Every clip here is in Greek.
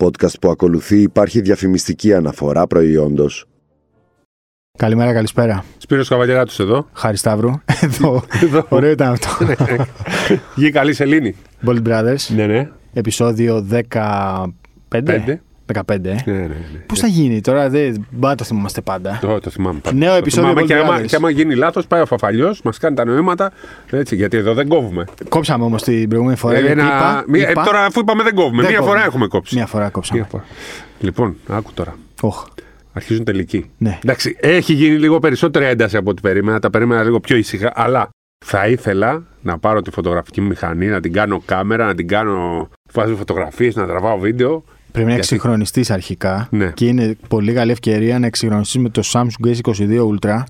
podcast που ακολουθεί υπάρχει διαφημιστική αναφορά προϊόντος. Καλημέρα, καλησπέρα. Σπύρος Καβαλιαράτος εδώ. Χάρη Σταύρου. Εδώ. Εδώ. Ωραίο ήταν αυτό. Γη καλή σελήνη. Bold Brothers. Ναι, ναι. Επεισόδιο 15. Πέντε. 15. ε. Ναι, ναι, ναι. Πώς θα γίνει τώρα, δεν μπορεί να το θυμόμαστε πάντα. Το, το θυμάμαι. πάντα. Νέο Το επεισόδιο θυμάμαι Bold και, άμα, Brothers. και άμα γίνει λάθος, πάει ο φαφαλιός, μας κάνει τα νοήματα. Έτσι, γιατί εδώ δεν κόβουμε. Κόψαμε όμως την προηγούμενη φορά. Ε, γιατί ένα- είπα- μία- ε, είπα- τώρα, αφού είπαμε δεν κόβουμε, Δεν μία κόβουμε. φορά έχουμε κόψει. Μία φορά κόψαμε. Μία φορά. Λοιπόν, άκου τώρα. Οχ. Αρχίζουν τελικοί. Ναι. Εντάξει, έχει γίνει λίγο περισσότερη ένταση από ό,τι περίμενα. Τα περίμενα λίγο πιο ήσυχα. Αλλά θα ήθελα να πάρω τη φωτογραφική μου μηχανή, να την κάνω κάμερα, να την κάνω. Βάζω φωτογραφίες, να τραβάω βίντεο. Πρέπει να Γιατί- εξυγχρονιστείς αρχικά. Ναι. Και είναι πολύ καλή ευκαιρία να εξυγχρονιστείς με το Samsung S22 Ultra.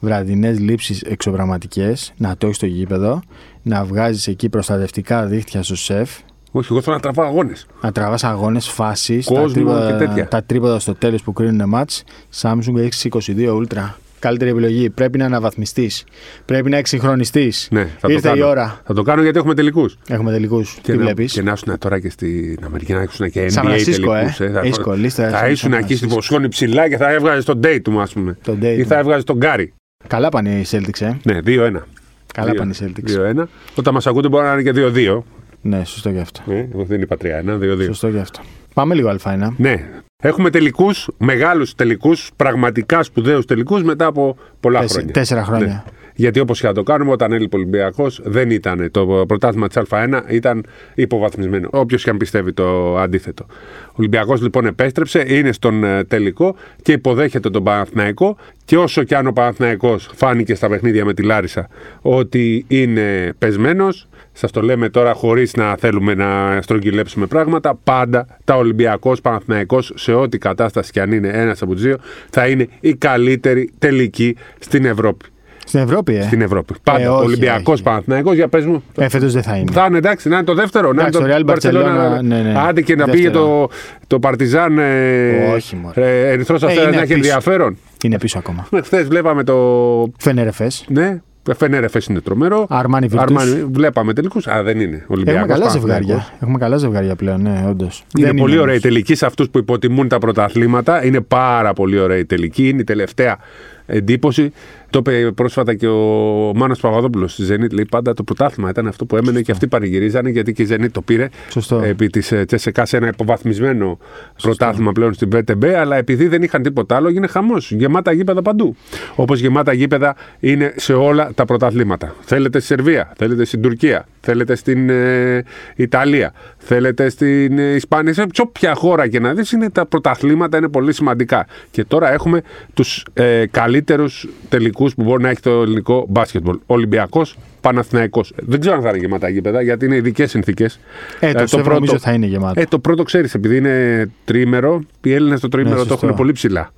Βραδινές λήψεις εξωπραγματικές. Να το έχεις στο γήπεδο. Να βγάζεις εκεί προστατευτικά δίχτυα στο σεφ. Όχι, εγώ θέλω να τραβάω αγώνες. Να τραβάς αγώνες, φάσεις, τα, Κόσμο τρίποτα- και τέτοια. τα τρίποτα στο τέλος που κρίνουν μάτς Samsung X22 Ultra. Καλύτερη επιλογή. Πρέπει να αναβαθμιστείς. Πρέπει να εξυγχρονιστείς. Ναι, θα Ήρθε το κάνω. η ώρα. Θα το κάνω γιατί έχουμε τελικούς. Έχουμε τελικούς. Τι να, βλέπεις; και να ήσουν τώρα και στην Αμερική, να ήσουν και NBA Σαν Φρανσίσκο, τελικούς, ε. Θα, Έχεις κολλήσει, θα θα ήσουν ήσουν Σαν εκεί στην Φρανσίσκο. Ποσχόνη ψηλά και θα έβγαζες τον date του, ας πούμε. Τον date Ή θα του. έβγαζες τον Γκάρι. Καλά πάνε οι Celtics, ε. Ναι, 2-1. Καλά Δύο- πάνε οι Celtics. 2-1. Όταν μας ακούτε μπορεί να είναι και 2-2. Ναι, σωστό και αυτό. Ε, εγώ δεν είπα 3-1, 2-2. Σωστό και αυτό. Πάμε λίγο Α1. Ναι. Έχουμε τελικούς, μεγάλους τελικούς, πραγματικά σπουδαίους τελικούς μετά από πολλά Τέσσε- χρόνια. Τέσσερα χρόνια. Ναι. Γιατί όπως και να το κάνουμε, όταν έλειπε ο Ολυμπιακός, δεν ήταν το πρωτάθλημα της Α1, ήταν υποβαθμισμένο. Όποιος και αν πιστεύει το αντίθετο. Ο Ολυμπιακός λοιπόν επέστρεψε, είναι στον ε, τελικό και υποδέχεται τον Παναθηναϊκό. Και όσο και αν ο Παναθηναϊκός φάνηκε στα παιχνίδια με τη Λάρισα ότι είναι πεσμένος, σας το λέμε τώρα χωρίς να θέλουμε να στρογγυλέψουμε πράγματα, πάντα τα Ολυμπιακός Παναθηναϊκός σε ό,τι κατάσταση και αν είναι ένας από τους δύο, θα είναι η καλύτερη τελική στην Ευρώπη. Στην Ευρώπη, ε; Στην Ευρώπη. Πάντα. Ε, ο όχι, Ολυμπιακός όχι. Παναθυναϊκό, για πες μου. Ε, φέτος δεν θα είναι. Θα είναι εντάξει, να είναι το δεύτερο. να Εντάξει, είναι το Real Barcelona, ναι, ναι. Άντε και να Δεύτερο. πήγε το, το Παρτιζάν ε, Όχι, μωρέ. ε, Ερυθρός Αστέρα είναι να έχει πίσω. ενδιαφέρον. Είναι πίσω ακόμα. Χθες βλέπαμε το. Φενέρεφε. Ναι, Φενέρεφε είναι τρομερό. Αρμάνι Virtus. Αρμάνι, βλέπαμε τελικούς. Α, δεν είναι. Ολυμπιακός, Έχουμε καλά Παναθηναϊκός. ζευγάρια. Έχουμε καλά ζευγάρια πλέον, ναι, όντως. Είναι πολύ ωραία η τελική σε αυτούς που υποτιμούν τα πρωταθλήματα. Είναι πάρα πολύ ωραία η τελική. Είναι η τελευταία εντύπωση. Το είπε πρόσφατα και ο Μάνος Παπαδόπουλος στη Zenit. Λέει πάντα το πρωτάθλημα ήταν αυτό που έμενε και αυτοί πανηγυρίζανε γιατί και η Zenit το πήρε Σωστό. επί της Τσεσεκά σε ένα υποβαθμισμένο πρωτάθλημα πλέον στην VTB. Αλλά επειδή δεν είχαν τίποτα άλλο, έγινε χαμός. Γεμάτα γήπεδα παντού. Όπως γεμάτα γήπεδα είναι σε όλα τα πρωταθλήματα. Θέλετε στη Σερβία, θέλετε στην Τουρκία, θέλετε στην ε, Ιταλία, θέλετε στην ε, Ισπανία. Σε όποια χώρα και να δεις, είναι τα πρωταθλήματα είναι πολύ σημαντικά. Και τώρα έχουμε τους ε, καλύτερους τελικούς που μπορεί να έχει το ελληνικό μπάσκετμπολ. Ολυμπιακός, Παναθηναϊκός. Δεν ξέρω αν θα είναι γεμάτα γήπεδα γιατί είναι ειδικές συνθήκες. Ε, το Σεβ νομίζω θα είναι γεμάτο. Ε, το πρώτο ξέρεις, επειδή είναι τρίμερο, οι Έλληνες το τρίμερο το σωστό. έχουν πολύ ψηλά.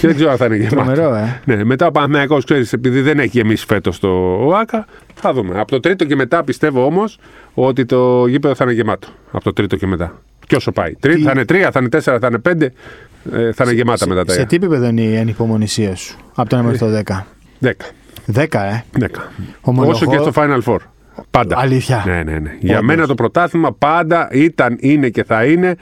Και δεν ξέρω αν θα είναι γεμάτο. Τρομερό, ε. Ναι, μετά ο Παναθηναϊκός ξέρεις, επειδή δεν έχει γεμίσει φέτος το ΟΑΚΑ, θα δούμε. Από το τρίτο και μετά πιστεύω όμως ότι το γήπεδο θα είναι γεμάτο. Από το τρίτο και μετά. Και όσο πάει. Τρί, Τι- θα είναι τρία, θα είναι τέσσερα, θα είναι πέντε. Ε, θα είναι γεμάτα σε, μετά τα σε τι επίπεδο είναι η ανυπομονησία σου από το 1 μέχρι το 10. Δέκα. 10, ε. Δέκα. Ομολογώ- Όσο και στο Final Four. Πάντα. Αλήθεια. Ναι, ναι, ναι. Για Όντως. μένα το πρωτάθλημα πάντα ήταν, είναι και θα είναι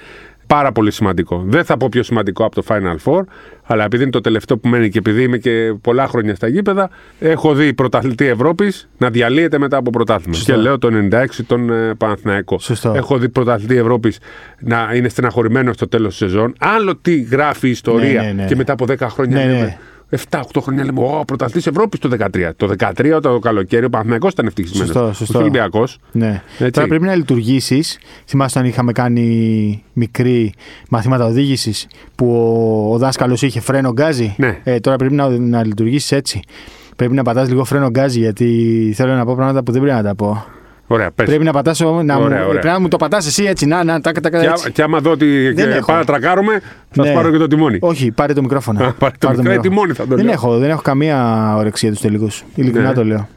πάρα πολύ σημαντικό. Δεν θα πω πιο σημαντικό από το Final Four, αλλά επειδή είναι το τελευταίο που μένει και επειδή είμαι και πολλά χρόνια στα γήπεδα, έχω δει πρωταθλητή Ευρώπης να διαλύεται μετά από πρωτάθλημα. Σωστό. Και λέω το 96 τον ε, Παναθηναϊκό. Σωστό. Έχω δει πρωταθλητή Ευρώπης να είναι στεναχωρημένο στο τέλος της σεζόν. Άλλο τι γράφει η ιστορία Ναι, ναι, ναι. και μετά από 10 χρόνια Ναι, ναι. λέμε, 7-8 χρόνια λέμε, Ω, πρωταθλητής Ευρώπης το 13. Το 13 όταν το καλοκαίρι ο Παναθηναϊκός ήταν ευτυχισμένος. Σωστό, σωστό. Ο Ολυμπιακός. Ναι. Έτσι. Τώρα πρέπει να λειτουργήσεις. Θυμάστε όταν είχαμε κάνει μικρή μαθήματα οδήγησης που ο, ο δάσκαλος είχε φρένο γκάζι; Ναι. Ε, τώρα πρέπει να, να λειτουργήσεις έτσι. Πρέπει να πατάς λίγο φρένο γκάζι γιατί θέλω να πω πράγματα που δεν πρέπει να τα πω. Ωραία, πες. Πρέπει να πατάς, ο- να μου, Ωραία, ωραία. πρέπει να μου το πατάς εσύ έτσι. Να, να, τάκα, τάκα, Και, έτσι. α- και άμα δω ότι Δεν και έχω. πάρα τρακάρουμε, θα Ναι. σου πάρω και το τιμόνι. Όχι, πάρε το μικρόφωνο. Α, πάρε το μικρό- ε, τιμόνι θα το δεν λέω. έχω, δεν έχω καμία ορεξία τους τελικούς. Ειλικρινά Ναι. το λέω.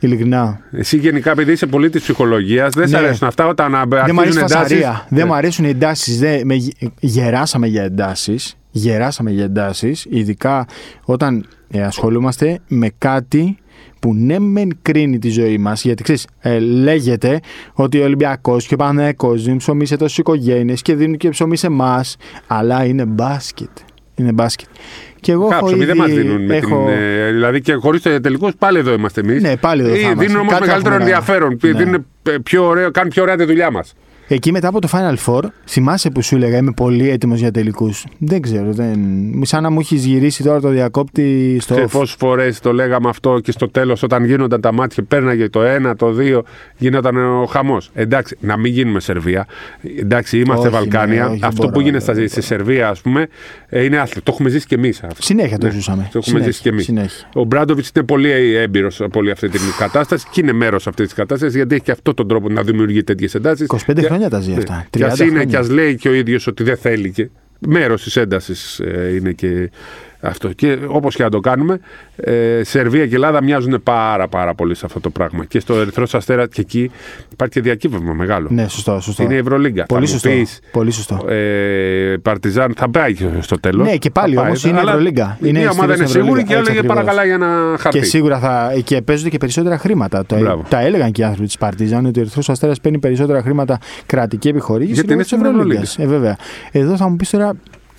Ειλικρινά. Εσύ γενικά, επειδή είσαι πολύ της ψυχολογίας, δεν σ' Ναι. αρέσουν αυτά όταν α- Δεν μου αρέσει αρχίζουν εντάσεις; φασαρία. Δεν μου αρέσουν οι εντάσεις. Γεράσαμε για εντάσεις. Γεράσαμε για εντάσεις. Ειδικά όταν ε, ασχολούμαστε με κάτι που ναι μεν κρίνει τη ζωή μας, γιατί ξέρεις, ε, λέγεται ότι ο Ολυμπιακός και ο Παναγιακό δίνουν ψωμί σε τόσες οικογένειες και δίνουν και ψωμί σε εμάς, αλλά είναι μπάσκετ. Είναι μπάσκετ. Και εγώ έχω Κάψομι, ήδη, δεν μας δίνουν. Με έχω... την, ε, δηλαδή και χωρίς το τελικό πάλι εδώ είμαστε εμείς. Ναι, πάλι εδώ θα είμαστε. Δίνουν όμως Κάτι μεγαλύτερο έχουμε να- ενδιαφέρον. Ναι. Δίνουν ε, πιο ωραίο, κάνουν πιο ωραία τη δουλειά μας. Εκεί μετά από το Final Four, θυμάσαι που σου έλεγα είμαι πολύ έτοιμος για τελικούς. Δεν ξέρω. Δεν... Σαν να μου έχεις γυρίσει τώρα το διακόπτη στο. Σε off. πόσες φορές το λέγαμε αυτό και στο τέλος, όταν γίνονταν τα μάτια, πέρναγε το ένα, το δύο, γινόταν ο χαμός. Εντάξει, να μην γίνουμε Σερβία. Εντάξει, είμαστε Όχι, Βαλκάνια. ναι, όχι, αυτό μπορώ, που γίνεται δεν στα, στη Σερβία, ας πούμε, ε, είναι άθλιο. Το έχουμε ζήσει κι εμείς. Συνέχεια το Ναι, ζούσαμε. Το έχουμε Συνέχεια, ζήσει κι εμείς. συνέχεια. Ο Μπράντοβιτς είναι πολύ έμπειρος από όλη αυτή την κατάσταση και είναι μέρος αυτής της κατάστασης γιατί έχει και αυτό τον τρόπο να δημιουργεί τέτοιες εντάσεις. 25 χρόνια τα ζει αυτά. Και 30 ας είναι χρόνια. και ας λέει και ο ίδιος ότι δεν θέλει και μέρος της έντασης είναι και αυτό. Και όπως και να το κάνουμε, ε, Σερβία και Ελλάδα μοιάζουν πάρα πάρα πολύ σε αυτό το πράγμα. Και στο Ερυθρό Αστέρα και εκεί υπάρχει και διακύβευμα μεγάλο. Ναι, σωστό. σωστό. Είναι η Ευρωλίγκα. Πολύ Θα μου σωστό. πεις, Πολύ σωστό. ε, Παρτιζάν θα πάει και στο τέλος. Ναι, και πάλι όμως είναι Ευρωλίγκα. Είναι η ομάδα στήλος είναι σίγουρη Ευρωλίγκα, και έτσι έλεγε ακριβώς. παρακαλά για ένα χαρτί. Και σίγουρα θα. και παίζονται και περισσότερα χρήματα. Το, Μπράβο. τα έλεγαν και οι άνθρωποι της Παρτιζάν ότι ο Ερυθρός Αστέρας παίρνει περισσότερα χρήματα κρατική επιχορήγηση Γιατί λόγω είναι της στην Ευρωλίγκας. Ε, βέβαια. Εδώ θα μου πεις τώρα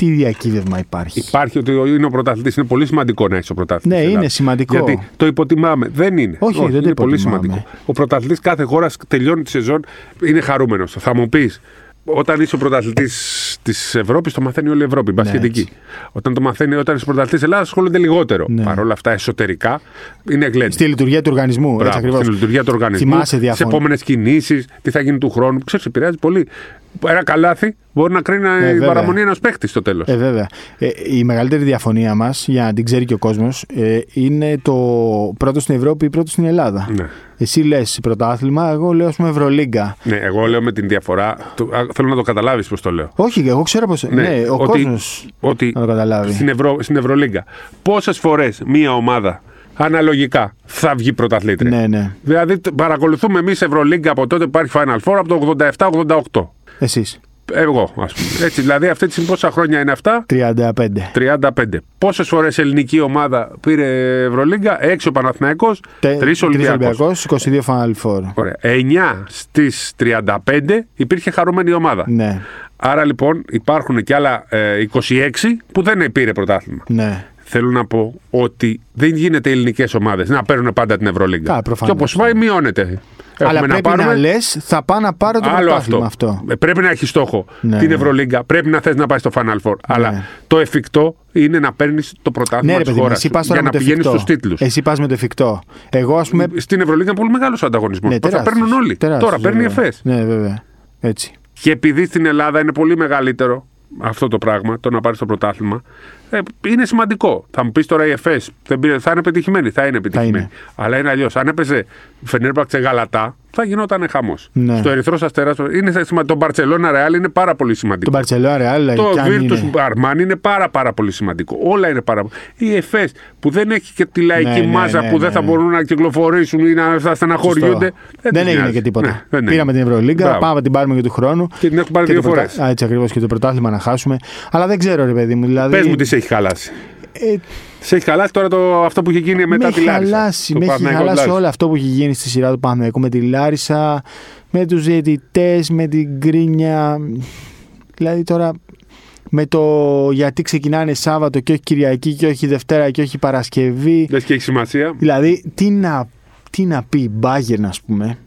τι διακύβευμα υπάρχει; Υπάρχει ότι είναι ο πρωταθλητής. Είναι πολύ σημαντικό να είσαι ο πρωταθλητής. Ναι, είναι σημαντικό. Γιατί το υποτιμάμε. Δεν είναι. Όχι, δεν το είναι πολύ υποτιμάμε. σημαντικό. Ο πρωταθλητής κάθε χώρας τελειώνει τη σεζόν, είναι χαρούμενος. Θα μου πεις, όταν είσαι ο πρωταθλητής της Ευρώπης, το μαθαίνει όλη η Ευρώπη. Μπασχετική. έτσι. όταν το μαθαίνει, όταν είσαι πρωταθλητής Ελλάδας, ασχολούνται λιγότερο. Ναι. Παρ' όλα αυτά, εσωτερικά είναι γλέντι. Στη λειτουργία του οργανισμού. έτσι Μπράβο, ακριβώς. στην λειτουργία του οργανισμού, Θυμάσαι τι διαφωνώ. επόμενες κινήσεις, τι θα γίνει του χρόνου. Ξέρεις, επηρεάζει πολύ. Ένα καλάθι μπορεί να κρίνει η βέβαια. παραμονή ενός παίχτη στο τέλος. Ε, βέβαια. Ε, η μεγαλύτερη διαφωνία μας, για να την ξέρει και ο κόσμος, ε, είναι το πρώτο στην Ευρώπη ή πρώτο στην Ελλάδα. Ναι. Εσύ λες πρωτάθλημα, εγώ λέω ας πούμε Ευρωλίγκα. Ναι, εγώ λέω με την διαφορά. το- α, θέλω να το καταλάβεις πώς το λέω. Όχι, εγώ ξέρω πώ. Ναι, ο ότι- κόσμος ότι να το καταλάβει. στην, Ευρω, στην Ευρωλίγκα πόσες φορές μία ομάδα αναλογικά θα βγει πρωταθλήτρια; Ναι, ναι. Δηλαδή τ- παρακολουθούμε εμείς Ευρωλίγκα από τότε που υπάρχει Final Four από το 87-88. Εσείς. Εγώ, ας πούμε. Έτσι, δηλαδή αυτή τη στιγμή πόσα χρόνια είναι αυτά; 35. 35. Πόσες φορές ελληνική ομάδα πήρε Ευρωλίγκα, 6 ο Παναθηναϊκός, 3 Ολυμπιακός. Ολυμπιακός, 22 Final Four. Ωραία. 9 στις 35 υπήρχε χαρούμενη ομάδα. Ναι, Άρα λοιπόν υπάρχουν και άλλα ε, 26 που δεν πήρε πρωτάθλημα. ναι. Θέλω να πω ότι δεν γίνεται οι ελληνικές ομάδες να παίρνουν πάντα την Ευρωλίγκα. Α, Και προφανώς, όπως πάει, μειώνεται. Αλλά Έχουμε πρέπει να, λες, θα πάω να πάρω το Άλλο πρωτάθλημα αυτό. αυτό. Ε, Πρέπει να έχει στόχο Ναι, την ναι. Ευρωλίγκα. Πρέπει να θες να πάει στο Final Four. Αλλά το εφικτό είναι να παίρνεις το πρωτάθλημα Ναι, ρε της παιδί μου, χώρας εσύ πας για τώρα με να το πηγαίνεις εφικτό. στους τίτλους. Εσύ πας με το εφικτό. Εγώ, ας πούμε. Στην Ευρωλίγκα είναι πολύ μεγάλος ανταγωνισμός. Ναι, θα τεράστιος, παίρνουν όλοι. τεράστιος, Τώρα παίρνει η βέβαια. ΕΦΕΣ. Ναι, βέβαια. Έτσι. Και επειδή στην Ελλάδα είναι πολύ μεγαλύτερο αυτό το πράγμα, το να πάρεις το πρωτάθλημα, ε, είναι σημαντικό. Θα μου πεις τώρα η ΕΦΕΣ δεν πήρε, θα είναι πετυχημένη, θα είναι πετυχημένη. είναι. Αλλά είναι αλλιώς. Αν έπαιζε Φενέρμπαξε Γαλατά, θα γινόταν χαμός. Ναι. Στο Ερυθρό Αστέρας, είναι σημαντικό. Το Μπαρσελόνα Ρεάλ είναι πάρα πολύ Το σημαντικό. Μπαρσελόνα Ρεάλ Το κι αν Virtus είναι. Armani είναι πάρα, πάρα πολύ σημαντικό. Όλα είναι πάρα πολύ. Η ΕΦΕΣ που δεν έχει και τη λαϊκή Ναι, ναι, μάζα ναι, που δεν ναι, θα ναι. μπορούν να κυκλοφορήσουν ή να θα στεναχωριούνται. Σωστό. Δεν, τους έγινε νοιάζει. και τίποτα. Ναι, δεν Πήραμε την έγινε. Ευρωλίγκα, Μπράβο. πάμε να την πάρουμε και του χρόνου. Και την έχουμε πάρει Και δύο το πρωτα- φορές. Α, Έτσι ακριβώς και το πρωτάθλημα να χάσουμε. Αλλά δεν ξέρω, ρε παιδί μου. Δηλαδή, Πες μου τι σε έχει χαλάσει. Ε, Σε έχει χαλάσει τώρα το, αυτό που είχε γίνει μετά με τη έχει Λάρισα. χαλάσει, Το με έχει Παναθηναϊκός χαλάσει Λάρισα. όλο αυτό που έχει γίνει στη σειρά του Παναθηναϊκού με τη Λάρισα, με τους διαιτητές, με την κρίνια. Δηλαδή τώρα με το γιατί ξεκινάνε Σάββατο και όχι Κυριακή και όχι Δευτέρα και όχι Παρασκευή. Λες και έχει σημασία. Δηλαδή τι να, τι να πει η Μπάγκερν ας πούμε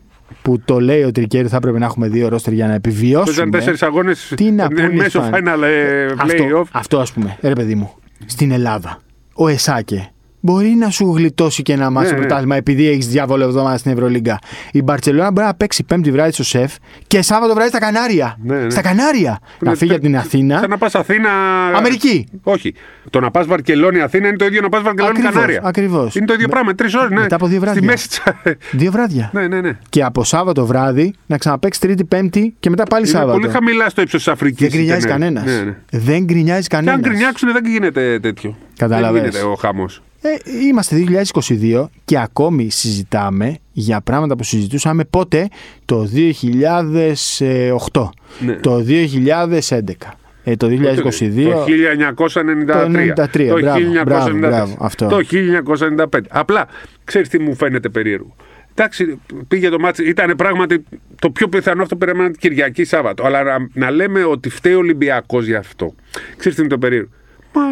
που το λέει ο Τρικέρι θα έπρεπε να έχουμε δύο ρόστερ για να Παίζαν επιβιώσουμε. τέσσερις αγώνες Τι να πούνε οι μέσω φαν. final ε, Αυτό, playoff. αυτό ας πούμε, ρε παιδί μου, στην Ελλάδα, ο Εσάκε μπορεί να σου γλιτώσει και ένα μάτσο Ναι, ναι. πρωτάθλημα επειδή έχεις διάβολο εβδομάδα στην Ευρωλίγκα. Η Μπαρσελόνα μπορεί να παίξει πέμπτη βράδυ στο σεφ και Σάββατο βράδυ στα Κανάρια. Ναι, ναι. Στα Κανάρια. Να Είναι φύγει τε- από την Αθήνα. Σαν να πας Αθήνα. Αμερική. Όχι. Το να πας Βαρκελόνη Αθήνα είναι το ίδιο να πας Βαρκελόνη Ακριβώς, Κανάρια. ακριβώς. Είναι το ίδιο Με- πράγμα. Τρεις ώρες. Ναι. μετά από δύο βράδια. Στη μέση τσα- Δύο βράδια. Ναι, ναι, ναι. Και από Σάββατο βράδυ να ξαναπέξει Τρίτη, Πέμπτη και μετά πάλι Είναι Σάββατο. πολύ χαμηλά στο ύψος της Αφρικής. Δεν γκρινιάζει κανένας. Ναι, ναι. Δεν γκρινιάζει Και αν κανένας. γκρινιάξουν δεν γίνεται τέτοιο. Κατάλαβες. Δεν γίνεται ο χάμο. Ε, είμαστε 2022 και ακόμη συζητάμε για πράγματα που συζητούσαμε πότε; Το 2008, Ναι. το 2011. ε, το 2022. Το 1993. Το 93, το μπράβο, 1994. μπράβο, μπράβο, αυτό. Το 1995. Απλά, ξέρεις τι μου φαίνεται περίεργο. Εντάξει, πήγε το μάτι. Ήταν πράγματι το πιο πιθανό αυτό περίμενα την Κυριακή Σάββατο. Αλλά να, να λέμε ότι φταίει ο Ολυμπιακός γι' αυτό. Ξέρεις τι είναι το περίεργο. Μα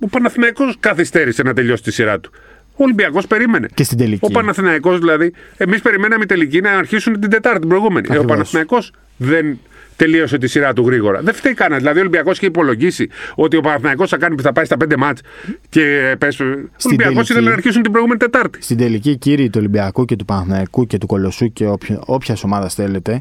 ο Παναθηναϊκός καθυστέρησε να τελειώσει τη σειρά του. Ο Ολυμπιακός περίμενε. Και στην τελική. Ο Παναθηναϊκός δηλαδή, εμείς περιμέναμε η τελική να αρχίσουν την Τετάρτη την προηγούμενη. Ε, Ο Ακριβώς. Παναθηναϊκός δεν τελείωσε τη σειρά του γρήγορα. Δεν φταίει κανένας. Δηλαδή ο Ολυμπιακός είχε υπολογίσει ότι ο Παναθηναϊκός θα, κάνει, θα πάει στα πέντε μάτς και πες, Ο Ολυμπιακός τελική. ήθελε να αρχίσουν την προηγούμενη Τετάρτη. Στην τελική, κύριοι του Ολυμπιακού και του Παναθηναϊκού και του Κολοσσού και όποια ομάδας θέλετε,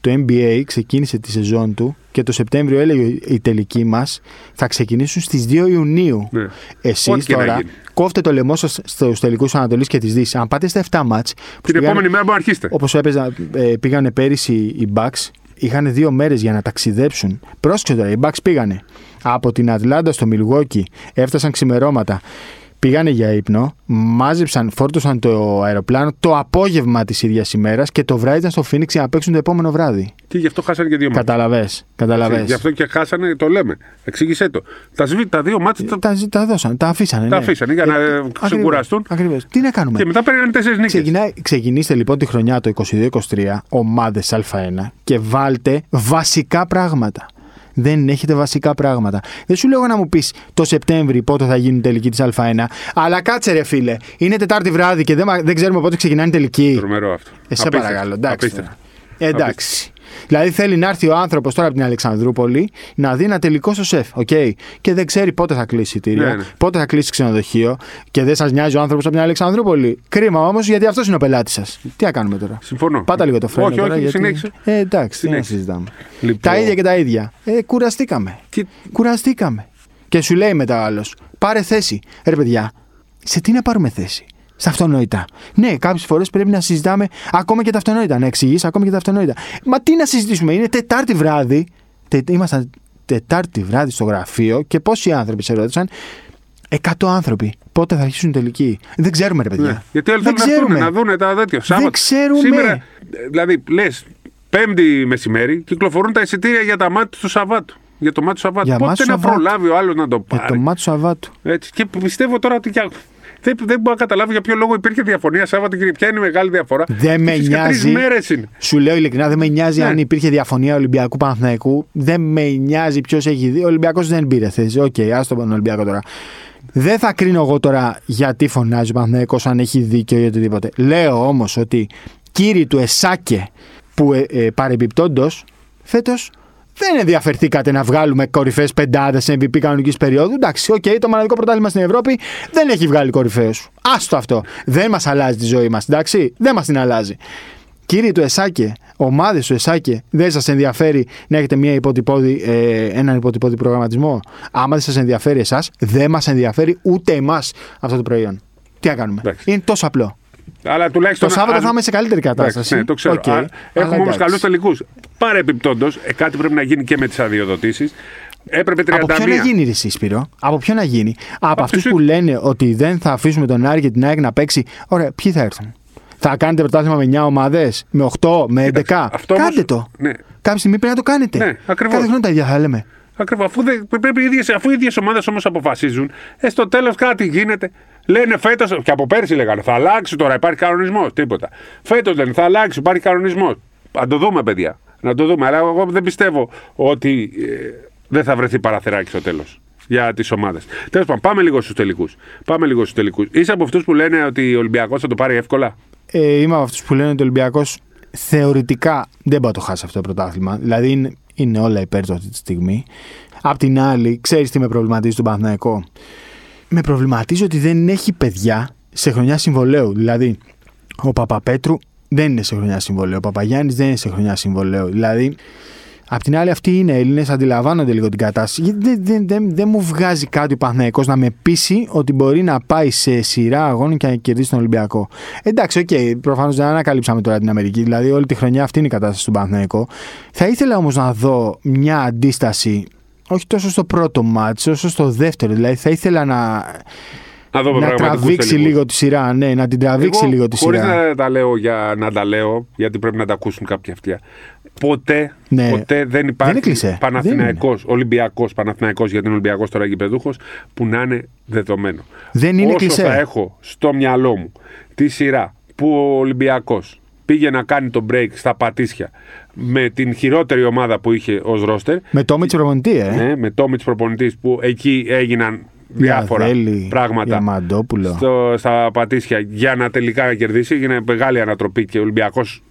το NBA ξεκίνησε τη σεζόν του και το Σεπτέμβριο έλεγε οι τελικοί μας θα ξεκινήσουν στις 2 Ιουνίου. Ναι. Εσείς Ό,τι και να τώρα γίνει. κόφτε το λαιμό σας στους τελικούς Ανατολής και της Δύσης. Αν πάτε στα 7 ματς. Την επόμενη μέρα μπορεί να αρχίσετε. Όπως έπαιζαν, ε, πήγανε πέρυσι οι Bucks, είχαν δύο μέρες για να ταξιδέψουν. Πρόσεξε τώρα, οι Bucks πήγανε από την Ατλάντα στο Μιλγουόκι, έφτασαν ξημερώματα. Πήγανε για ύπνο, μάζεψαν, φόρτωσαν το αεροπλάνο το απόγευμα της ίδιας ημέρας και το βράδυ ήταν στο Phoenix για να παίξουν το επόμενο βράδυ. Και γι' αυτό χάσανε και δύο ματς. Κατάλαβες. Καταλαβες. Γι' αυτό και χάσανε, το λέμε. Εξήγησέ το. Τα, σβή, τα δύο μάτια τα, Τα, τα δώσαν, τα αφήσανε. τα ναι. αφήσανε για να ε, ξεκουραστούν. Ακριβώς. Τι να κάνουμε; Και μετά παίρνανε τέσσερις νίκες. Ξεκινάει, ξεκινήστε λοιπόν τη χρονιά το 22-23 ομάδες Α1 και βάλτε βασικά πράγματα. Δεν έχετε βασικά πράγματα. Δεν σου λέω να μου πεις το Σεπτέμβρη πότε θα γίνει η τελική της Α1. Αλλά κάτσε ρε φίλε. Είναι Τετάρτη βράδυ και δεν, μα- δεν ξέρουμε πότε ξεκινάει η τελική. Τρομερό αυτό. Ε, σε Απίστευτο. παρακαλώ. Εντάξει. Απίστευτο. τώρα. Ε, εντάξει. Δηλαδή θέλει να έρθει ο άνθρωπος τώρα από την Αλεξανδρούπολη να δει ένα τελικό στο ΣΕΦ. οκ. Και δεν ξέρει πότε θα κλείσει εισιτήριο, Ναι, ναι. πότε θα κλείσει ξενοδοχείο και δεν σας νοιάζει ο άνθρωπος από την Αλεξανδρούπολη. Κρίμα όμως γιατί αυτός είναι ο πελάτης σας. Τι να κάνουμε τώρα; Συμφωνώ. Πάτα λίγο το φρένο Όχι, τώρα, όχι, γιατί... συνέχισε. Ε, εντάξει, τι να Συνέχισε. συζητάμε. Λοιπόν, Τα ίδια και τα ίδια. Ε, κουραστήκαμε. Και- Κουραστήκαμε. Και σου λέει μετά ο άλλος, πάρε θέση. Ρε παιδιά, σε τι να πάρουμε θέση; Στα αυτονόητα. Ναι, κάποιες φορές πρέπει να συζητάμε ακόμα και τα αυτονόητα. Να εξηγήσει ακόμα και τα αυτονόητα. Μα τι να συζητήσουμε, είναι Τετάρτη βράδυ. Τε, ήμασταν Τετάρτη βράδυ στο γραφείο και πόσοι άνθρωποι σε ρώτησαν. 100 άνθρωποι. Πότε θα αρχίσουν τελική. Δεν ξέρουμε, ρε παιδιά. Ναι. Γιατί όλοι Δεν θέλουν να έρθουν, ξέρουμε. να δούνε τα τέτοια. Σάββατο. ξέρουμε. Σήμερα, ε, δηλαδή, λες, Πέμπτη μεσημέρι κυκλοφορούν τα εισιτήρια για τα μάτια του Σαββάτου. Για το μάτι του Σαββάτου. Για Πότε μάτι του να Σαββάτου. προλάβει ο άλλος να το Για πάρει. το ματς του Σαββάτου. Έτσι. Και πιστεύω τώρα ότι. Για- Δεν, δεν μπορώ να καταλάβω για ποιο λόγο υπήρχε διαφωνία Σάββατο και ποια είναι η μεγάλη διαφορά. Δεν με νοιάζει. Τρεις μέρες είναι. Σου λέω ειλικρινά, δεν με νοιάζει Ναι. αν υπήρχε διαφωνία Ολυμπιακού Παναθηναϊκού. Δεν με νοιάζει ποιος έχει δει. Ο Ολυμπιακός δεν πήρε θέση. Οκ, okay, άστο τον Ολυμπιακό τώρα. Δεν θα κρίνω εγώ τώρα γιατί φωνάζει ο Παναθηναϊκός αν έχει δίκιο ή οτιδήποτε. Λέω όμως ότι κύριοι του ΕΣΑΚΕ που ε, ε, παρεμπιπτόντως φέτος δεν ενδιαφερθήκατε να βγάλουμε κορυφαίες πεντάδες σε MVP κανονικής περίοδου. Εντάξει, οκ, το μοναδικό πρωτάθλημα στην Ευρώπη δεν έχει βγάλει κορυφαίους. Άστο αυτό. Δεν μας αλλάζει τη ζωή μας, εντάξει. Δεν μας την αλλάζει. Κύριοι του ΕΣΑΚΕ, ομάδες του ΕΣΑΚΕ, δεν σας ενδιαφέρει να έχετε μια υποτυπώδη, ε, έναν υποτυπώδη προγραμματισμό; Άμα δεν σας ενδιαφέρει εσάς, δεν μας ενδιαφέρει ούτε εμάς αυτό το προϊόν. Τι να κάνουμε; Εντάξει. Είναι τόσο απλό. Αλλά τουλάχιστον. Το Σάββατο αν- θα είμαι σε καλύτερη κατάσταση. Εντάξει, ναι, το ξέρω. Οκ, Α, αλλά έχουμε όμως εντάξει. καλούς τελικούς. Παρεπιπτόντω, ε, κάτι πρέπει να γίνει και με τις αδειοδοτήσεις. Έπρεπε 31. Από ποιο να γίνει, ρε εσύ, Σπύρο; Από ποιο να γίνει; Από, Από αυτούς τους- που λένε ότι δεν θα αφήσουμε τον Άρη και την ΑΕΚ να παίξει. Ωραία, ποιοι θα έρθουν; Θα κάνετε πρωτάθλημα με 9 ομάδες, με 8, με 11. αυτό όμως- Κάντε το. Ναι. Κάποια στιγμή πρέπει να το κάνετε. Ναι, ακριβώς. Κάθε χρόνο τα ίδια θα λέμε. Ακριβώς. Αφού, δεν- πρέπει οι ίδιες, αφού οι ίδιες ομάδες όμως αποφασίζουν, ε, στο τέλος κάτι γίνεται. Λένε φέτος, και από πέρσι λέγανε, θα αλλάξει τώρα, υπάρχει κανονισμός. Τίποτα. Φέτος λένε, θα αλλάξει, υπάρχει κανονισμός. Να το δούμε, παιδιά. Να το δούμε. Αλλά εγώ δεν πιστεύω ότι ε, δεν θα βρεθεί παραθυράκι στο τέλος για τις ομάδες. Τέλος πάντων, πάμε λίγο στους τελικούς. Πάμε λίγο στους τελικούς. Είσαι από αυτούς που λένε ότι ο Ολυμπιακός θα το πάρει εύκολα; Ε, είμαι από αυτούς που λένε ότι ο Ολυμπιακός θεωρητικά δεν μπορεί να το χάσει αυτό το πρωτάθλημα. Δηλαδή είναι, είναι όλα υπέρ του αυτή τη στιγμή. Απ' την άλλη, ξέρεις τι με προβληματίζει τον Παναθηναϊκό; Με προβληματίζει ότι δεν έχει παιδιά σε χρονιά συμβολέου. Δηλαδή, ο Παπαπέτρου δεν είναι σε χρονιά συμβολαίου. Ο Παπαγιάννης δεν είναι σε χρονιά συμβολαίου. Δηλαδή, Απ' την άλλη, αυτοί είναι Έλληνες, αντιλαμβάνονται λίγο την κατάσταση. Γιατί δεν, δεν, δεν, δεν μου βγάζει κάτι ο Παναθηναϊκός να με πείσει ότι μπορεί να πάει σε σειρά αγώνων και να κερδίσει τον Ολυμπιακό. Εντάξει, οκ, okay, προφανώς δεν ανακαλύψαμε τώρα την Αμερική. Δηλαδή, όλη τη χρονιά αυτή είναι η κατάσταση του Παναθηναϊκού. Θα ήθελα όμως να δω μια αντίσταση, όχι τόσο στο πρώτο ματς, όσο στο δεύτερο. Δηλαδή, θα ήθελα να, Να δούμε να πραγματικούς τραβήξει τελικούς. λίγο τη σειρά. Ναι, να την τραβήξει Εγώ, λίγο τη χωρίς σειρά. να τα λέω για να τα λέω, γιατί πρέπει να τα ακούσουν κάποια αυτιά. ποτέ, Ναι. ποτέ δεν είναι υπάρχει κλισέ. Παναθηναϊκός, Ολυμπιακός, Παναθηναϊκός γιατί είναι Ολυμπιακός τώρα γηπεδούχος που να είναι δεδομένο. Δεν είναι Όσο κλισέ. θα έχω στο μυαλό μου τη σειρά που ο Ολυμπιακός πήγε να κάνει το break στα Πατήσια με την χειρότερη ομάδα που είχε ως ρόστερ Με το Μίτσο προπονητή, ε. ναι, με Τόμιτς προπονητής που εκεί έγιναν διάφορα Διαδέλη, πράγματα Διαμαντόπουλο. στο, στα Πατήσια για να τελικά κερδίσει. Έγινε μεγάλη ανατροπή και ο Ολυμπιακός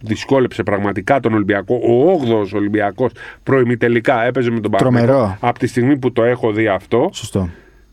δυσκόλεψε πραγματικά τον Ολυμπιακό. Ο 8ο Ολυμπιακός προημιτελικά έπαιζε με τον Τρομερό. Παναθηναϊκό. Από τη στιγμή που το έχω δει αυτό Σωστό.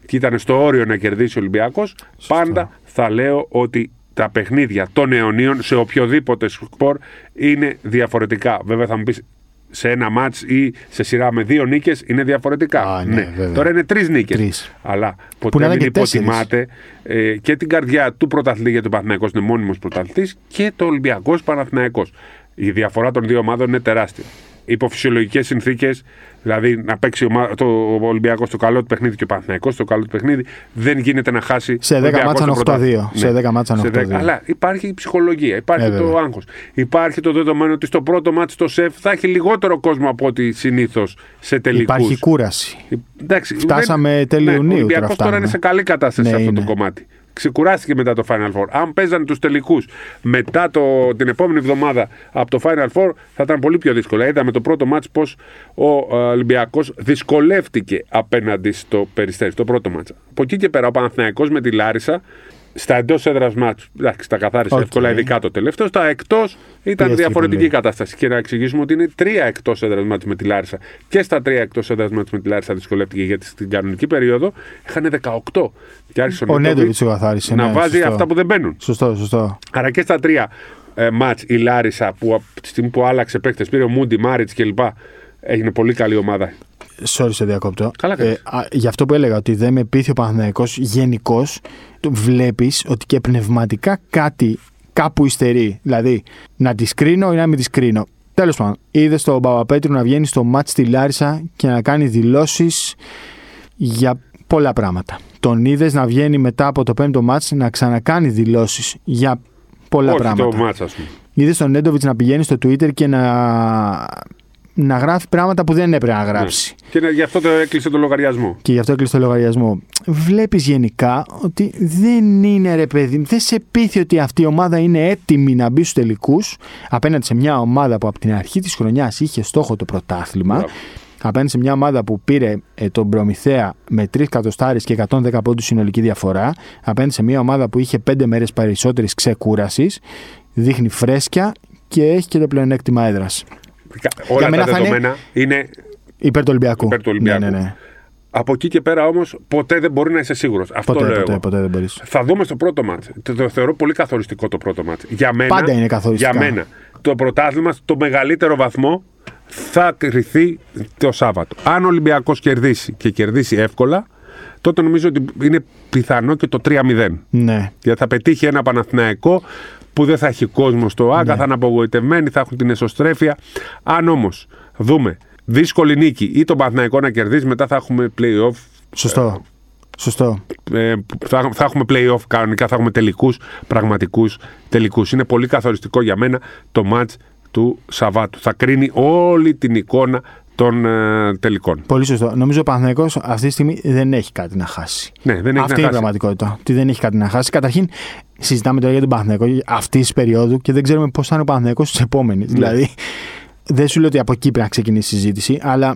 και ήταν στο όριο να κερδίσει ο Ολυμπιακός, πάντα θα λέω ότι τα παιχνίδια των αιωνίων σε οποιοδήποτε σπορ είναι διαφορετικά. Βέβαια θα μου πεις σε ένα μάτς ή σε σειρά με δύο νίκες είναι διαφορετικά. Α, ναι, βέβαια. Τώρα είναι τρεις νίκες. Τρεις. Αλλά να ποτέ ήταν μην και τέσσερις. υποτιμάτε ε, και την καρδιά του πρωταθλητή γιατί ο Παναθηναϊκός είναι μόνιμος πρωταθλητής και το Ολυμπιακός Παναθηναϊκός. Η διαφορά των δύο ομάδων είναι τεράστια. Υπό φυσιολογικέ συνθήκες, δηλαδή να παίξει ομα- το Ολυμπιακός στο καλό του παιχνίδι και ο Παναθηναϊκός στο καλό του παιχνίδι, δεν γίνεται να χάσει. Σε ο 10 Ολυμπιακός μάτσα το είναι πρωτάθλημα. 8-2. Σε 10 μάτσα είναι Σε 10. 8-2. Αλλά υπάρχει η ψυχολογία, υπάρχει Ε, το βέβαια. άγχος. Υπάρχει το δεδομένο ότι στο πρώτο μάτι στο σεφ θα έχει λιγότερο κόσμο από ό,τι συνήθως σε τελικούς. Υπάρχει κούραση. Εντάξει, Φτάσαμε δεν- τέλη ναι, Ιουνίου Ο Ολυμπιακός τώρα τώρα είναι φτάνουμε. σε καλή κατάσταση Ναι, σε αυτό είναι. το κομμάτι. Ξεκουράστηκε μετά το Final Four. Αν παίζανε τους τελικούς μετά το, την επόμενη εβδομάδα από το Final Four, θα ήταν πολύ πιο δύσκολο. Είδαμε το πρώτο μάτς πώς ο Ολυμπιακός δυσκολεύτηκε απέναντι στο Περιστέρι, το πρώτο μάτς. Από εκεί και πέρα ο Παναθηναϊκός με τη Λάρισα στα εντός έδρας ματς, εντάξει, τα καθάρισε Οκ. εύκολα, ειδικά το τελευταίο. Στα εκτός ήταν Πιέστηκε διαφορετική πολύ. κατάσταση. Και να εξηγήσουμε ότι είναι τρία εκτός έδρας ματς με τη Λάρισα. Και στα τρία εκτός έδρας ματς με τη Λάρισα δυσκολεύτηκε γιατί στην κανονική περίοδο είχαν 18. Και άρχισε Ο Νέντοβιτς Νέντοβιτς το καθάρισε, Να ναι, βάζει σωστό. αυτά που δεν μπαίνουν. Σωστό, σωστό. Άρα και στα τρία ε, ματς η Λάρισα που από τη στιγμή που άλλαξε παίχτες, πήρε Μούντι, Μάριτς κλπ. Έγινε πολύ καλή ομάδα. Sorry, σε διακόπτω. Καλά κάνεις. α, γι' αυτό που έλεγα ότι δεν με πείθει ο Παναθηναϊκός γενικώς, βλέπεις ότι και πνευματικά κάτι κάπου υστερεί. Δηλαδή, να τη κρίνω ή να μην τη κρίνω. Τέλος πάντων, είδε τον Παπαπέτρου να βγαίνει στο μάτς στη Λάρισα και να κάνει δηλώσεις για πολλά πράγματα. Τον είδες να βγαίνει μετά από το πέμπτο μάτς να ξανακάνει δηλώσεις για πολλά Όχι πράγματα. το μάτς, ας πούμε. Είδες τον Νέντοβιτς να πηγαίνει στο Twitter και να, να γράφει πράγματα που δεν έπρεπε να γράψει. Και ναι, γι' αυτό το έκλεισε το λογαριασμό. Και γι' αυτό έκλεισε το λογαριασμό. Βλέπεις γενικά ότι δεν είναι ρε παιδί, μου, δεν σε πείθει ότι αυτή η ομάδα είναι έτοιμη να μπει στους τελικούς απέναντι σε μια ομάδα που από την αρχή της χρονιάς είχε στόχο το πρωτάθλημα. Μπράβο. Απέναντι σε μια ομάδα που πήρε ε, τον Προμηθέα με 3 κατοστάρες και 110 πόντους συνολική διαφορά. Απέναντι σε μια ομάδα που είχε 5 μέρες περισσότερης ξεκούρασης. Δείχνει φρέσκια και έχει και το πλεονέκτημα έδρας. Όλα μένα τα θα είναι- δεδομένα είναι Υπέρ του Ολυμπιακού. Υπέρ του Ολυμπιακού. Ναι, ναι, ναι. Από εκεί και πέρα όμως ποτέ δεν μπορεί να είσαι σίγουρος. Αυτό Ποτέ, λέω ποτέ, εγώ. ποτέ δεν μπορείς. Θα δούμε στο πρώτο μάτς. Το, το θεωρώ πολύ καθοριστικό το πρώτο μάτς. Για μένα, Πάντα είναι καθοριστικά. Για μένα, το πρωτάθλημα στο μεγαλύτερο βαθμό θα κρυθεί το Σάββατο. Αν ο Ολυμπιακός κερδίσει και κερδίσει εύκολα, τότε νομίζω ότι είναι πιθανό και το 3-0. Ναι. Γιατί θα πετύχει ένα Παναθηναϊκό που δεν θα έχει κόσμο στο Άγκα, Ναι. θα είναι απογοητευμένοι, θα έχουν την εσωστρέφεια. Αν όμως δούμε δύσκολη νίκη ή τον Παναθηναϊκό να κερδίσει, μετά θα έχουμε play-off. Σωστό. Σωστό. Ε, θα, θα έχουμε play-off κανονικά, θα έχουμε τελικούς, πραγματικούς τελικούς. Είναι πολύ καθοριστικό για μένα το match του Σαββάτου. Θα κρίνει όλη την εικόνα των ε, τελικών. Πολύ σωστό. Νομίζω ο Παναθηναϊκός αυτή τη στιγμή δεν έχει κάτι να χάσει. Ναι, δεν έχει αυτή να είναι η χάσει. πραγματικότητα. Ότι δεν έχει κάτι να χάσει. Καταρχήν, συζητάμε τώρα για τον Παναθηναϊκό αυτής της περίοδου και δεν ξέρουμε πώς θα είναι ο Παναθηναϊκός τη επόμενη. Ναι. Δηλαδή, δεν σου λέω ότι από εκεί πρέπει να ξεκινήσει η συζήτηση, αλλά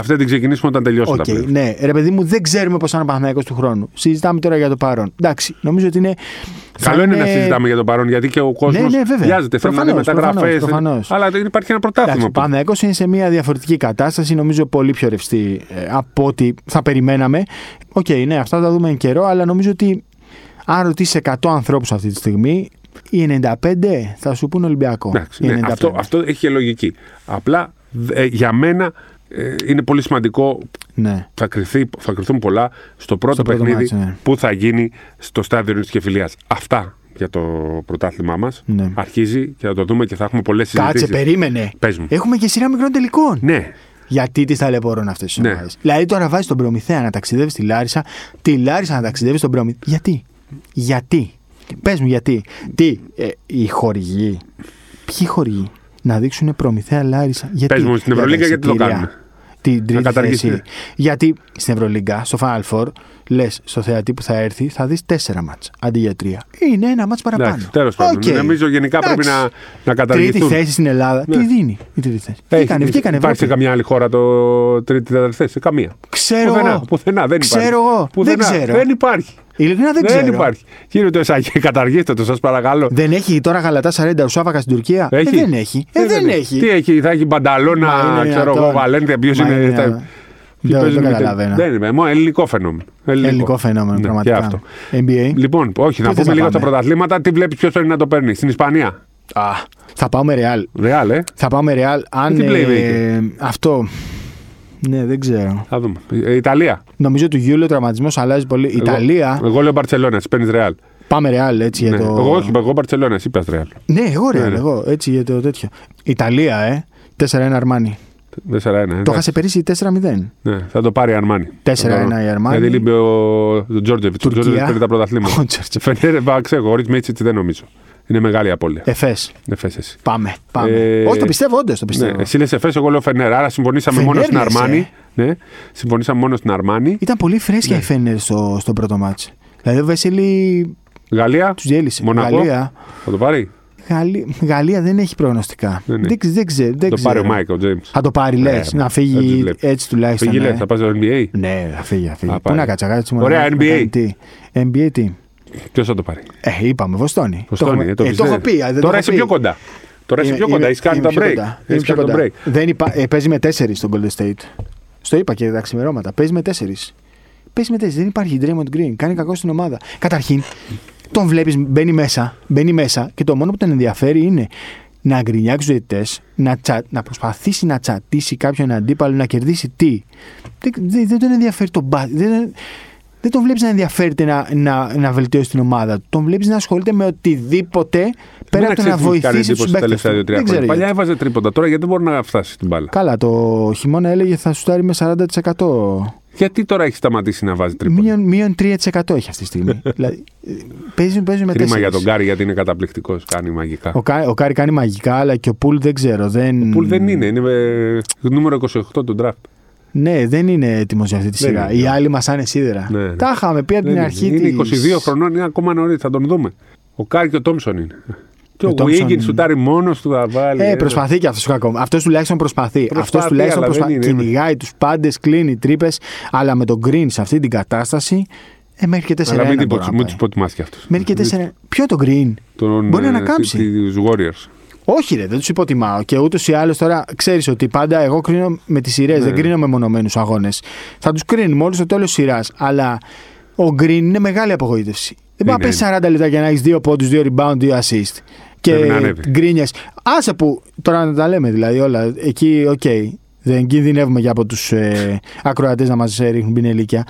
Αυτή την ξεκινήσουμε όταν τελειώσουν Οκ, τα play-off. ναι, ρε παιδί μου, δεν ξέρουμε πώς θα είναι ο Παναθηναϊκός του χρόνου. Συζητάμε τώρα για το παρόν. Εντάξει, νομίζω ότι είναι. θα Καλό είναι να συζητάμε για τον παρόν γιατί και ο κόσμος Ναι, ναι, βέβαια. βιάζεται. Θέλει να δει Προφανώς, μεταγραφές. προφανώς, προφανώς. Αλλά δεν υπάρχει ένα Εντάξει, πρωτάθλημα. ο Παναθηναϊκός είναι σε μια διαφορετική κατάσταση, νομίζω πολύ πιο ρευστή ε, από ό,τι θα περιμέναμε. Οκ, ναι, αυτά θα τα δούμε εν καιρό, αλλά νομίζω ότι αν ρωτήσει 100 ανθρώπους αυτή τη στιγμή, οι 95 θα σου πούν Ολυμπιακό. Εντάξει, Οι ναι, 95. αυτό, αυτό έχει και λογική. Απλά ε, για μένα ε, είναι πολύ σημαντικό. Ναι. Θα, κριθεί, θα κριθούν πολλά στο πρώτο Στο πρώτο παιχνίδι μάτς, ναι. που θα γίνει στο Στάδιο Ειρήνης και Φιλίας. Αυτά για το πρωτάθλημά μας. Ναι. Αρχίζει και θα το δούμε και θα έχουμε πολλές συζητήσεις. Κάτσε, περίμενε. Πες μου. Έχουμε και σειρά μικρών τελικών. Ναι, Γιατί τις ταλαιπωρούν αυτές τις Ναι. ομάδες. Δηλαδή τώρα βάζεις τον Προμηθέα να ταξιδεύει στη Λάρισα, τη Λάρισα να ταξιδεύει στον Προμηθέα. Γιατί; Γιατί; Πες μου γιατί. Τι, ε, οι χορηγοί. Ποιοι χορηγοί; να δείξουν προμηθέα Λάρισα. Γιατί, Πες μου, στην για τα Ευρωλίγκα γιατί το εισιτήρια, κάνουν; Την τρίτη καταργηθεί. θέση. Γιατί στην Ευρωλίγκα, στο Final Four, λες στο θεατή που θα έρθει, θα δεις τέσσερα μάτς αντί για τρία. Είναι ένα μάτς παραπάνω. Εντάξει, τέλος πάντων. Οκ. Νομίζω γενικά πρέπει Εντάξει. να, να Τρίτη καταργηθούν. θέση στην Ελλάδα. Ναι. Τι δίνει η τρίτη θέση; Έχει- Βγήκανε, βγήκανε Υπάρχει σε Ευρώπη. καμιά άλλη χώρα το τρίτη τέταρτη θέση; Σε καμία. Ξέρω πουθενά, εγώ. πουθενά, δεν υπάρχει. Ξέρω εγώ. Πουθενά. Δεν ξέρω. Δεν υπάρχει. Ειλικρινά δεν, Δεν, ξέρω. υπάρχει. Κύριε Τεσάκη, καταργήστε το, σας παρακαλώ. Δεν έχει τώρα γαλατά 40 ουσάφακα στην Τουρκία; Ε, δεν έχει. Ε, Ε, δεν έχει. Τι έχει, θα έχει μπανταλώνα, Μα είναι ξέρω εγώ, δυνατόν. Βαλένθια. Ποιος Μα είναι. Είναι- θα- Δεν- ποιοι παίζουν δεν με- καταλαβαίνω. Δεν είναι. Μόνο ελληνικό φαινόμενο. Ελληνικό φαινόμενο, Ναι, και πραγματικά. αυτό. NBA. Λοιπόν, όχι, να θες πούμε να λίγο στα πάμε; πρωταθλήματα. Τι βλέπεις ποιος θέλει να το παίρνει. Στην Ισπανία; Α, θα πάμε Real. Ρεάλ, ε; Θα πάμε Real. Αν. Τι playmaker? ε, αυτό. Ναι, δεν ξέρω. Θα δούμε. Ε, Ιταλία. Νομίζω του Γιούλιο ο τραυματισμός αλλάζει πολύ. Ιταλία. Εγώ, εγώ λέω Μπαρσελόνα, τη παίρνεις Ρεάλ. Πάμε Real έτσι Ναι. για το. Εγώ όχι, εγώ Μπαρσελόνα, εσύ πας Ρεάλ. Ναι, εγώ Real. Ναι, ναι. Εγώ έτσι για το τέτοιο. Ιταλία, ε. 4-1 Αρμάνι. 4-1. Το είχασε πέρυσι 4-0. Ναι, θα το πάρει η Αρμάνι. 4-1 η Αρμάνι. Γιατί λείπει ο ο Τζόρτζεβιτς. Ο Τουρκία. Τζόρτζεβιτς παίρνει τα πρωταθλήματα. Ο Τζόρτζεβιτς. Φενέρε, μπα, ξέρω, ο Ριτ Μίτσιτ δεν νομίζω. Είναι μεγάλη απώλεια. Εφές. Δεν φες εσύ. Πάμε. πάμε. Ε, Όχι, το πιστεύω, όντως το Ναι, πιστεύω. εσύ λες Εφές, εγώ λέω Φενέρ. Άρα συμφωνήσαμε Φενέρ μόνο στην λες, Αρμάνι. Ναι, συμφωνήσαμε μόνο στην Αρμάνι. Ήταν πολύ φρέσκια Ναι. η Φένερ στο, στο πρώτο μάτς. Δηλαδή ο Βεσίλη Γαλλία; τους διέλυσε. Μονακό. Γαλλία, Θα το πάρει; Γαλλία, Γαλλία δεν έχει προγνωστικά. Δεν Δεν, ξε- δεν, ξε- δεν Θα το πάρει ο ξέρω. Μάικ, ο Τζέιμς. Θα το πάρει, λες. Ε, να έτσι τους φύγει βλέπει. έτσι τουλάχιστον. Φύγει, ναι. λέει, θα πας στο NBA. Ναι, θα φύγει. Θα φύγει. Α, Πού πάει. να κάτσει, αγάπη μου, Ωραία, να- NBA. να κάνει τι. NBA τι; Ποιος θα το πάρει; Ε, είπαμε, Βοστόνη. Βοστόνη, το, ε, το ε, το έχω πιστεύω. πει. α, δεν το Τώρα έχω είσαι πει. πιο κοντά. Τώρα είσαι Είμαι- πιο κοντά. είμαι- Έχεις κάνει είμαι τα πιο break. κοντά. Είμαι Έχει πιο κάνει τα κοντά. break. Δεν υπά... ε, παίζει με τέσσερις στον Golden State. Στο είπα και τα ξημερώματα. Παίζει με τέσσερις. Παίζει με τέσσερι. Δεν υπάρχει Draymond Green. Κάνει κακό στην ομάδα. Καταρχήν, τον βλέπεις, μπαίνει μέσα, μπαίνει μέσα και το μόνο που τον ενδιαφέρει είναι να γκρινιάξει τους διαιτητές, να, τσα... να προσπαθήσει να τσατίσει κάποιον αντίπαλο, να κερδίσει τι. Δεν, δεν, δεν τον ενδιαφέρει το μπάσκετ. Δεν, δεν τον βλέπεις να ενδιαφέρεται να, να, να βελτιώσει την ομάδα του. Τον βλέπεις να ασχολείται με οτιδήποτε πέρα από το να βοηθήσει τους του παίκτες. τελευταία δύο-τρία Δεν ξέρω χρόνια. Παλιά γιατί. έβαζε τρίποντα. Τώρα γιατί δεν μπορεί να φτάσει την μπάλα; Καλά, το χειμώνα έλεγε θα σουτάρει με 40%. Γιατί τώρα έχει σταματήσει να βάζει τρίποντα; Μείον, μείον 3% έχει αυτή τη στιγμή. δηλαδή, ε, παίζει, παίζει με Κρίμα τέσσερις. για τον Κάρι γιατί είναι καταπληκτικός. Κάνει μαγικά. Ο, Κά, ο Κάρι κάνει μαγικά, αλλά και ο Πουλ δεν ξέρω. Δεν... Ο Πουλ δεν είναι. Είναι ε, νούμερο 28 του draft. Ναι, δεν είναι έτοιμος για αυτή τη Δεν σειρά. είναι. Οι άλλοι μας είναι σίδερα. Ναι, ναι. Τα είχαμε πει από Δεν την είναι. αρχή. Είναι της- 22 χρονών, είναι ακόμα νωρίς. Θα τον δούμε. Ο Κάρι και ο Thompson είναι. Και ο Ο Thompson- Wiggins σουτάρει μόνος του θα βάλει. Ε, ένα. προσπαθεί και αυτός ακόμα. Αυτός τουλάχιστον προσπαθεί. Προσπαθεί, Αυτός τουλάχιστον αλλά δεν προσπαθεί. είναι, είναι. Κυνηγάει τους πάντες, κλείνει τρύπες. Αλλά με τον Green σε αυτή την κατάσταση. Ε, μέχρι και 4-1. Αλλά μην μπορεί του να μην πάει. τους υποτιμάς κι αυτούς. Μέχρι και 4. Ποιο το Green; Μπορεί να ανακάμψει. Τους Warriors. Όχι, ρε, δεν τους υποτιμάω. Και ούτως ή άλλως τώρα ξέρεις ότι πάντα εγώ κρίνω με τις σειρές, Ναι. δεν κρίνω με μεμονωμένους αγώνες. Θα τους κρίνουμε όλους στο τέλος σειράς. Αλλά ο Green είναι μεγάλη απογοήτευση. Δεν πάει να Είναι, παίζεις 40 λεπτά για να έχεις δύο πόντους, δύο rebound, δύο assist. Και Πρέπει να ανέβει. γκρίνιες. Άσε που τώρα να τα λέμε δηλαδή όλα. Εκεί, οκ. Δεν κινδυνεύουμε για από τους ε, ακροατές να μας ρίχνουν μπινελίκια.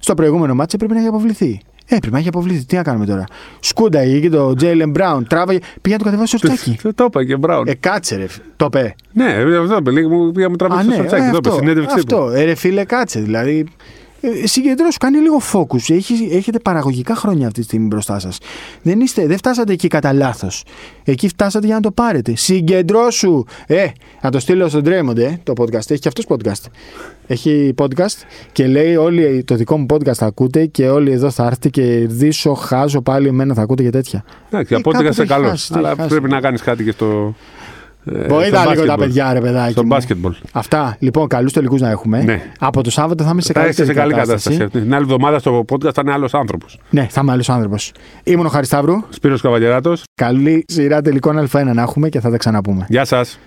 Στο προηγούμενο μάτσο πρέπει να έχει αποβληθεί. Ε, πρέπει να έχει αποβληθεί. Τι να κάνουμε τώρα; Σκούντα εκεί και το Τζέιλεν Μπράουν. Τράβαγε. Πήγε να το κατεβάσει στο σορτσάκι. Το είπα και Μπράουν. Ε, κάτσε ρε. Το πέ. Ναι, αυτό είπε. Λίγο μου πήγα μου Α, τραβήξει ναι, το σορτσάκι. ε, Το είπε. αυτό, Συνέντευξή του. αυτό. Ε, ρε φίλε, κάτσε. Δηλαδή, ε, συγκεντρώσου, κάνει λίγο focus. Έχει, έχετε παραγωγικά χρόνια αυτή τη στιγμή μπροστά σας. Δεν, είστε, δεν φτάσατε εκεί κατά λάθος. Εκεί φτάσατε για να το πάρετε. Συγκεντρώσου. Ε, να το στείλω στον Draymond, ε, το podcast. Έχει και αυτός podcast. Έχει podcast και λέει όλοι το δικό μου podcast θα ακούτε και όλοι εδώ θα έρθετε και ρδίσω, χάζω πάλι εμένα θα ακούτε και τέτοια. Εντάξει, Ε, από ό,τι κάπου είσαι το έχει καλός. χάσει, το Αλλά έχει χάσει. πρέπει να κάνεις κάτι και στο. Ε, Βοήθα στο λίγο τα μπάσκετμπολ. παιδιά, ρε παιδάκι. Στο μου. μπάσκετμπολ. Αυτά. Λοιπόν, καλούς τελικούς να έχουμε. Ναι. Από το Σάββατο θα είμαι σε Θα είσαι καλύτερη σε καλή κατάσταση. κατάσταση. Την άλλη εβδομάδα στο podcast θα είναι άλλος άνθρωπος. Ναι, θα είμαι άλλος άνθρωπος. Ήμουν ο Χαρισταύρου. Σπύρος Καβαλιεράτος. Καλή σειρά τελικών Α1 να έχουμε και θα τα ξαναπούμε. Γεια σας.